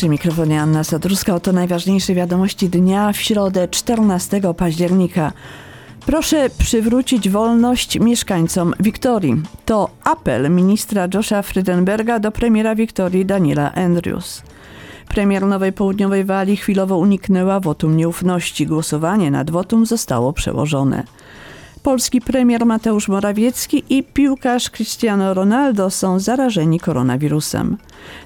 Przy mikrofonie Anna Sadruska. Oto najważniejsze wiadomości dnia w środę 14 października. Proszę przywrócić wolność mieszkańcom Wiktorii. To apel ministra Josha Frydenberga do premiera Wiktorii Daniela Andrews. Premier Nowej Południowej Walii chwilowo uniknęła wotum nieufności. Głosowanie nad wotum zostało przełożone. Polski premier Mateusz Morawiecki i piłkarz Cristiano Ronaldo są zarażeni koronawirusem.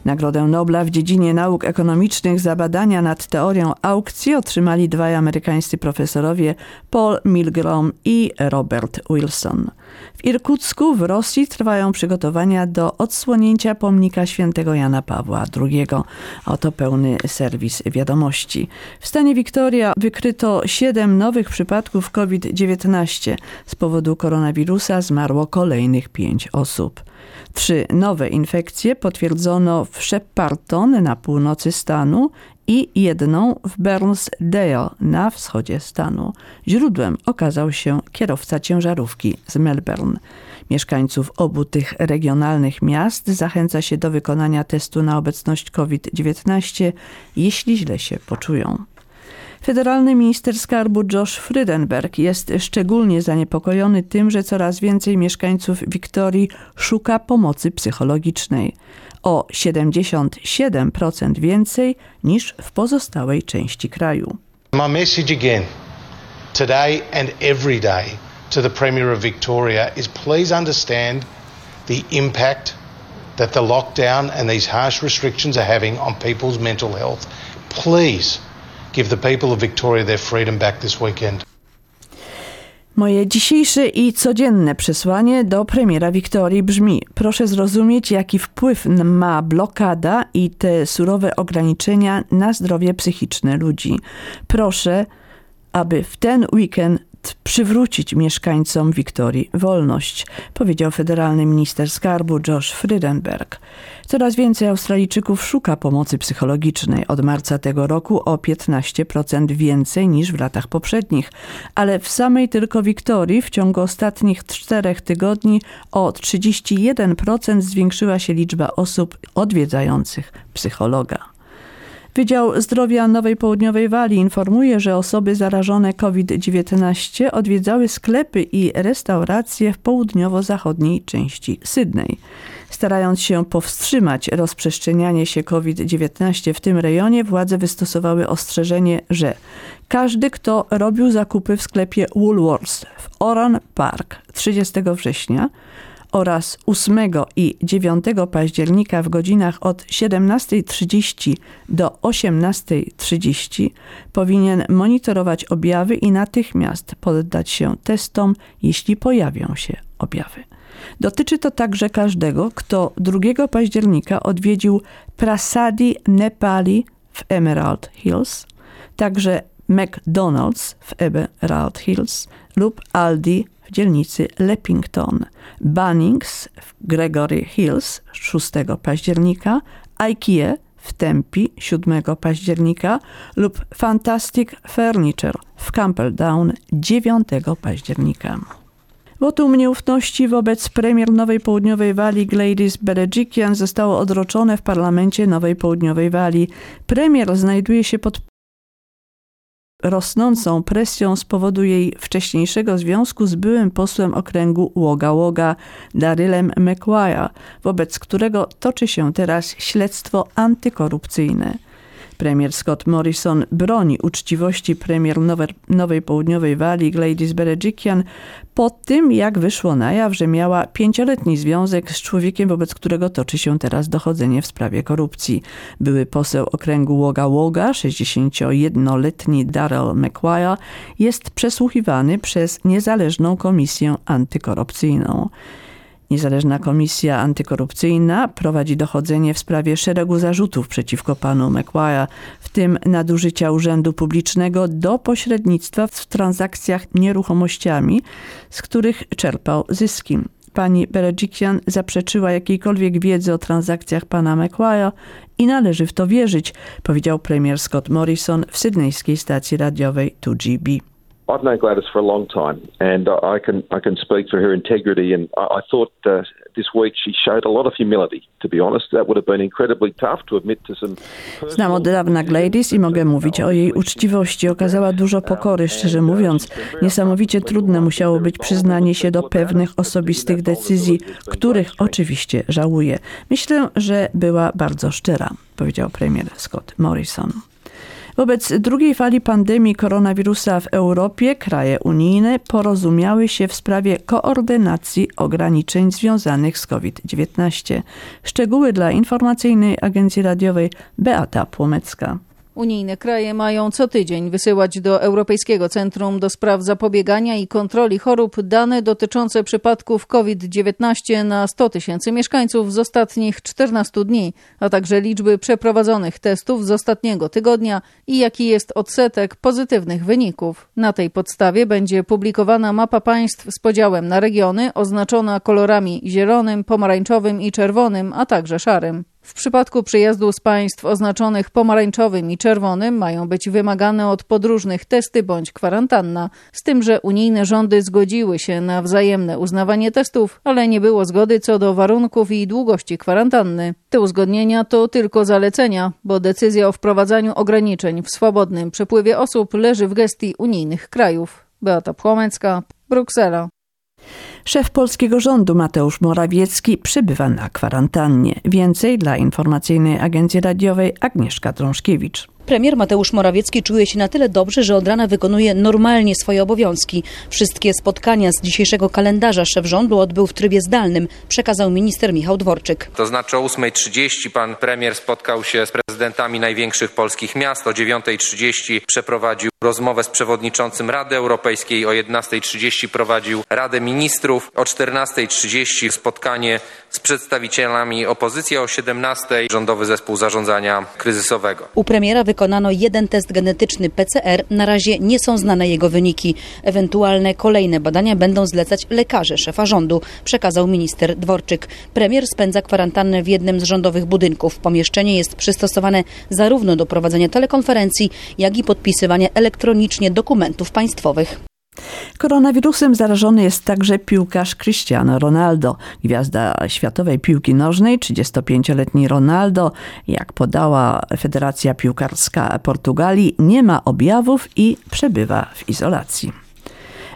Nagrodę Nobla w dziedzinie nauk ekonomicznych za badania nad teorią aukcji otrzymali dwaj amerykańscy profesorowie Paul Milgrom i Robert Wilson. W Irkucku w Rosji trwają przygotowania do odsłonięcia pomnika świętego Jana Pawła II. Oto pełny serwis wiadomości. W stanie Wiktoria wykryto siedem nowych przypadków COVID-19. Z powodu koronawirusa zmarło kolejnych pięć osób. Trzy nowe infekcje potwierdzono w Shepparton na północy stanu i jedną w Burnsdale na wschodzie stanu. Źródłem okazał się kierowca ciężarówki z Melbourne. Mieszkańców obu tych regionalnych miast zachęca się do wykonania testu na obecność COVID-19, jeśli źle się poczują. Federalny minister skarbu Josh Frydenberg jest szczególnie zaniepokojony tym, że coraz więcej mieszkańców Wiktorii szuka pomocy psychologicznej. O 77% więcej niż w pozostałej części kraju. My message again, today and every day, to the Premier of Victoria is please understand the impact that the lockdown and these harsh restrictions are having on people's mental health. Please give the people of Victoria their freedom back this weekend. Moje dzisiejsze i codzienne przesłanie do premiera Wiktorii brzmi: Proszę zrozumieć, jaki wpływ ma blokada i te surowe ograniczenia na zdrowie psychiczne ludzi. Proszę, aby w ten weekend przywrócić mieszkańcom Wiktorii wolność, powiedział federalny minister skarbu Josh Frydenberg. Coraz więcej Australijczyków szuka pomocy psychologicznej. Od marca tego roku o 15% więcej niż w latach poprzednich, ale w samej tylko Wiktorii w ciągu ostatnich czterech tygodni o 31% zwiększyła się liczba osób odwiedzających psychologa. Wydział Zdrowia Nowej Południowej Walii informuje, że osoby zarażone COVID-19 odwiedzały sklepy i restauracje w południowo-zachodniej części Sydney. Starając się powstrzymać rozprzestrzenianie się COVID-19 w tym rejonie, władze wystosowały ostrzeżenie, że każdy, kto robił zakupy w sklepie Woolworths w Oran Park 30 września, oraz 8 i 9 października w godzinach od 17.30 do 18.30 powinien monitorować objawy i natychmiast poddać się testom, jeśli pojawią się objawy. Dotyczy to także każdego, kto 2 października odwiedził Prasadi Nepali w Emerald Hills, także McDonald's w Emerald Hills lub Aldi w dzielnicy Leppington, Bunnings w Gregory Hills 6 października, IKEA w Tempi 7 października lub Fantastic Furniture w Campbelldown 9 października. Wotum nieufności wobec premier Nowej Południowej Walii Gladys Berejiklian zostało odroczone w parlamencie Nowej Południowej Walii. Premier znajduje się pod rosnącą presją z powodu jej wcześniejszego związku z byłym posłem okręgu Łoga Łoga Darylem McQuire, wobec którego toczy się teraz śledztwo antykorupcyjne. Premier Scott Morrison broni uczciwości premier Nowe, Nowej Południowej Walii Gladys Berejiklian po tym, jak wyszło na jaw, że miała pięcioletni związek z człowiekiem, wobec którego toczy się teraz dochodzenie w sprawie korupcji. Były poseł okręgu Łoga Łoga, 61-letni Daryl McQuire, jest przesłuchiwany przez niezależną komisję antykorupcyjną. Niezależna Komisja Antykorupcyjna prowadzi dochodzenie w sprawie szeregu zarzutów przeciwko panu McGuire, w tym nadużycia urzędu publicznego do pośrednictwa w transakcjach nieruchomościami, z których czerpał zyski. Pani Beredzikian zaprzeczyła jakiejkolwiek wiedzy o transakcjach pana McGuire i należy w to wierzyć, powiedział premier Scott Morrison w sydnejskiej stacji radiowej 2GB. I've known Gladys for a long time, and I can I can speak for her integrity. And I, I thought uh, this week she showed a lot of humility. To be honest, that would have been incredibly tough to admit to some. Znam od dawna Gladys i mogę mówić o jej uczciwości. Okazała dużo pokory, szczerze mówiąc. Niesamowicie trudne musiało być przyznanie się do pewnych osobistych decyzji, których oczywiście żałuję. Myślę, że była bardzo szczera, powiedział premier Scott Morrison. Wobec drugiej fali pandemii koronawirusa w Europie kraje unijne porozumiały się w sprawie koordynacji ograniczeń związanych z COVID-19. Szczegóły dla informacyjnej agencji radiowej Beata Płomecka. Unijne kraje mają co tydzień wysyłać do Europejskiego Centrum do Spraw Zapobiegania i Kontroli Chorób dane dotyczące przypadków COVID-19 na 100 tysięcy mieszkańców z ostatnich 14 dni, a także liczby przeprowadzonych testów z ostatniego tygodnia i jaki jest odsetek pozytywnych wyników. Na tej podstawie będzie publikowana mapa państw z podziałem na regiony oznaczona kolorami zielonym, pomarańczowym i czerwonym, a także szarym. W przypadku przyjazdu z państw oznaczonych pomarańczowym i czerwonym mają być wymagane od podróżnych testy bądź kwarantanna, z tym, że unijne rządy zgodziły się na wzajemne uznawanie testów, ale nie było zgody co do warunków i długości kwarantanny. Te uzgodnienia to tylko zalecenia, bo decyzja o wprowadzaniu ograniczeń w swobodnym przepływie osób leży w gestii unijnych krajów. Beata Płomecka, Bruksela. Szef polskiego rządu Mateusz Morawiecki przebywa na kwarantannie. Więcej dla informacyjnej agencji radiowej Agnieszka Drążkiewicz. Premier Mateusz Morawiecki czuje się na tyle dobrze, że od rana wykonuje normalnie swoje obowiązki. Wszystkie spotkania z dzisiejszego kalendarza szef rządu odbył w trybie zdalnym, przekazał minister Michał Dworczyk. To znaczy o 8.30 pan premier spotkał się z prezydentami największych polskich miast, o 9.30 przeprowadził rozmowę z przewodniczącym Rady Europejskiej, o 11.30 prowadził Radę Ministrów, o 14.30 spotkanie z przedstawicielami opozycji, o 17.00 rządowy zespół zarządzania kryzysowego. U premiera wykonano jeden test genetyczny PCR. Na razie nie są znane jego wyniki. Ewentualne kolejne badania będą zlecać lekarze szefa rządu, przekazał minister Dworczyk. Premier spędza kwarantannę w jednym z rządowych budynków. Pomieszczenie jest przystosowane zarówno do prowadzenia telekonferencji, jak i podpisywania elektronicznie dokumentów państwowych. Koronawirusem zarażony jest także piłkarz Cristiano Ronaldo. Gwiazda światowej piłki nożnej, 35-letni Ronaldo, jak podała Federacja Piłkarska Portugalii, nie ma objawów i przebywa w izolacji.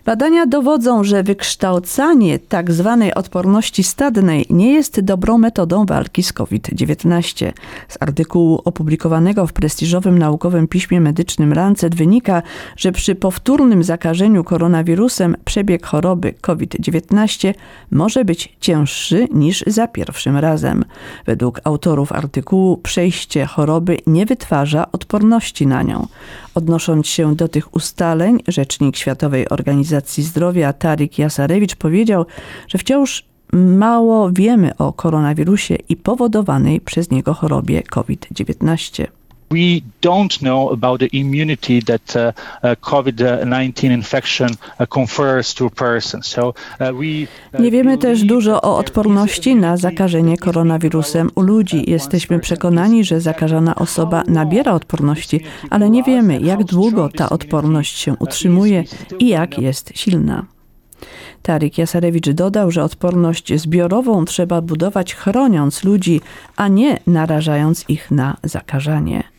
Badania dowodzą, że wykształcanie tzw. Tak odporności stadnej nie jest dobrą metodą walki z COVID-19. Z artykułu opublikowanego w prestiżowym naukowym piśmie medycznym Lancet wynika, że przy powtórnym zakażeniu koronawirusem przebieg choroby COVID-19 może być cięższy niż za pierwszym razem. Według autorów artykułu przejście choroby nie wytwarza odporności na nią. Odnosząc się do tych ustaleń, rzecznik Światowej Organizacji Zdrowia Tarik Jasarewicz powiedział, że wciąż mało wiemy o koronawirusie i powodowanej przez niego chorobie COVID-19 we don't know about the immunity that uh, uh, COVID-19 infection uh, confers to a person. So we Nie wiemy też dużo o odporności na zakażenie koronawirusem u ludzi. Jesteśmy przekonani, że zakażona osoba nabiera odporności, ale nie wiemy, jak długo ta odporność się utrzymuje i jak jest silna. Tarik Jasarewicz dodał, że odporność zbiorową trzeba budować chroniąc ludzi, a nie narażając ich na zakażanie.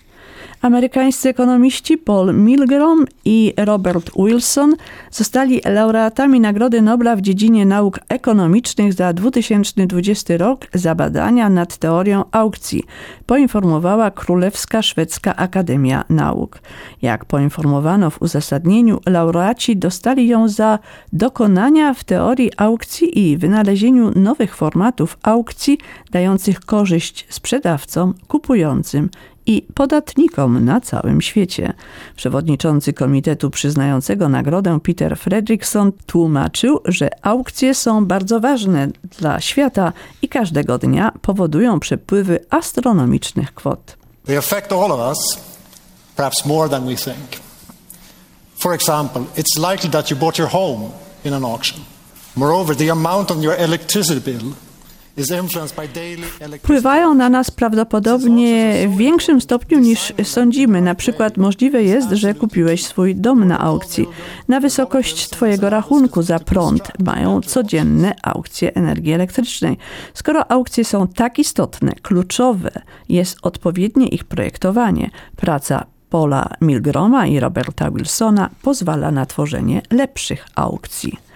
Amerykańscy ekonomiści Paul Milgrom i Robert Wilson zostali laureatami Nagrody Nobla w dziedzinie nauk ekonomicznych za 2020 rok za badania nad teorią aukcji, poinformowała Królewska Szwedzka Akademia Nauk. Jak poinformowano w uzasadnieniu, laureaci dostali ją za dokonania w teorii aukcji i wynalezieniu nowych formatów aukcji dających korzyść sprzedawcom, kupującym i podatnikom na całym świecie. Przewodniczący komitetu przyznającego nagrodę Peter Fredrickson tłumaczył, że aukcje są bardzo ważne dla świata i każdego dnia powodują przepływy astronomicznych kwot. They affect all of us, perhaps more than we think. For example, it's likely that you bought your home in an auction. Moreover, the amount on your electricity bill Wpływają na nas prawdopodobnie w większym stopniu niż sądzimy. Na przykład możliwe jest, że kupiłeś swój dom na aukcji. Na wysokość Twojego rachunku za prąd mają codzienne aukcje energii elektrycznej. Skoro aukcje są tak istotne, kluczowe jest odpowiednie ich projektowanie. Praca Paula Milgroma i Roberta Wilsona pozwala na tworzenie lepszych aukcji.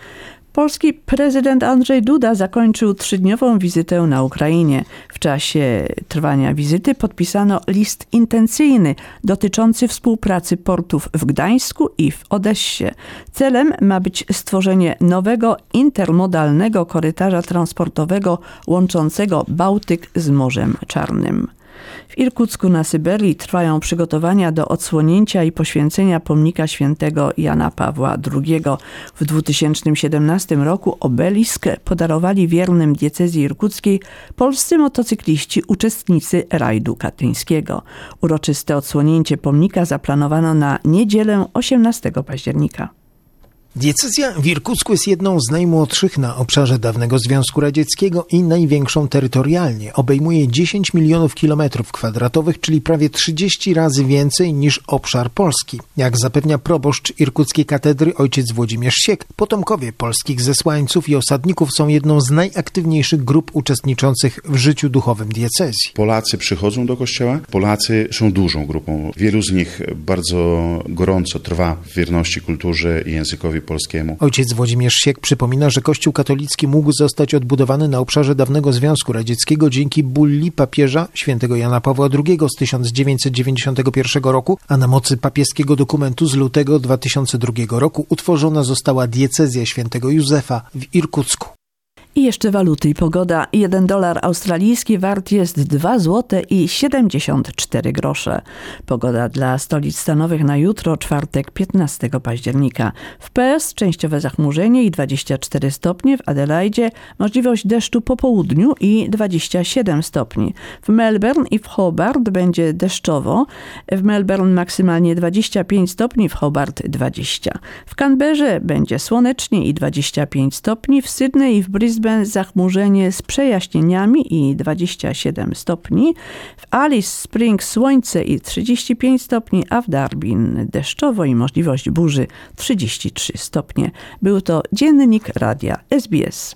Polski prezydent Andrzej Duda zakończył trzydniową wizytę na Ukrainie. W czasie trwania wizyty podpisano list intencyjny dotyczący współpracy portów w Gdańsku i w Odessie. Celem ma być stworzenie nowego intermodalnego korytarza transportowego łączącego Bałtyk z Morzem Czarnym. W Irkucku na Syberii trwają przygotowania do odsłonięcia i poświęcenia pomnika świętego Jana Pawła II. W 2017 roku obelisk podarowali wiernym diecezji irkuckiej polscy motocykliści uczestnicy rajdu katyńskiego. Uroczyste odsłonięcie pomnika zaplanowano na niedzielę 18 października. Diecezja w Irkucku jest jedną z najmłodszych na obszarze dawnego Związku Radzieckiego i największą terytorialnie. Obejmuje 10 milionów kilometrów kwadratowych, czyli prawie 30 razy więcej niż obszar Polski. Jak zapewnia proboszcz irkuckiej katedry ojciec Włodzimierz Siek, potomkowie polskich zesłańców i osadników są jedną z najaktywniejszych grup uczestniczących w życiu duchowym diecezji. Polacy przychodzą do kościoła. Polacy są dużą grupą. Wielu z nich bardzo gorąco trwa w wierności kulturze i językowi polskiemu. Ojciec Włodzimierz Siek przypomina, że Kościół katolicki mógł zostać odbudowany na obszarze dawnego Związku Radzieckiego dzięki bulli papieża świętego Jana Pawła II z 1991 roku, a na mocy papieskiego dokumentu z lutego 2002 roku utworzona została diecezja świętego Józefa w Irkucku. I jeszcze waluty i pogoda. 1 dolar australijski wart jest 2 zł i 74 grosze. Pogoda dla stolic stanowych na jutro, czwartek 15 października. W Perth częściowe zachmurzenie i 24 stopnie, w Adelaide możliwość deszczu po południu i 27 stopni. W Melbourne i w Hobart będzie deszczowo. W Melbourne maksymalnie 25 stopni, w Hobart 20. W Canberrze będzie słonecznie i 25 stopni, w Sydney i w Brisbane zachmurzenie z przejaśnieniami i 27 stopni, w Alice Springs słońce i 35 stopni, a w Darwin deszczowo i możliwość burzy 33 stopnie. Był to dziennik radia SBS.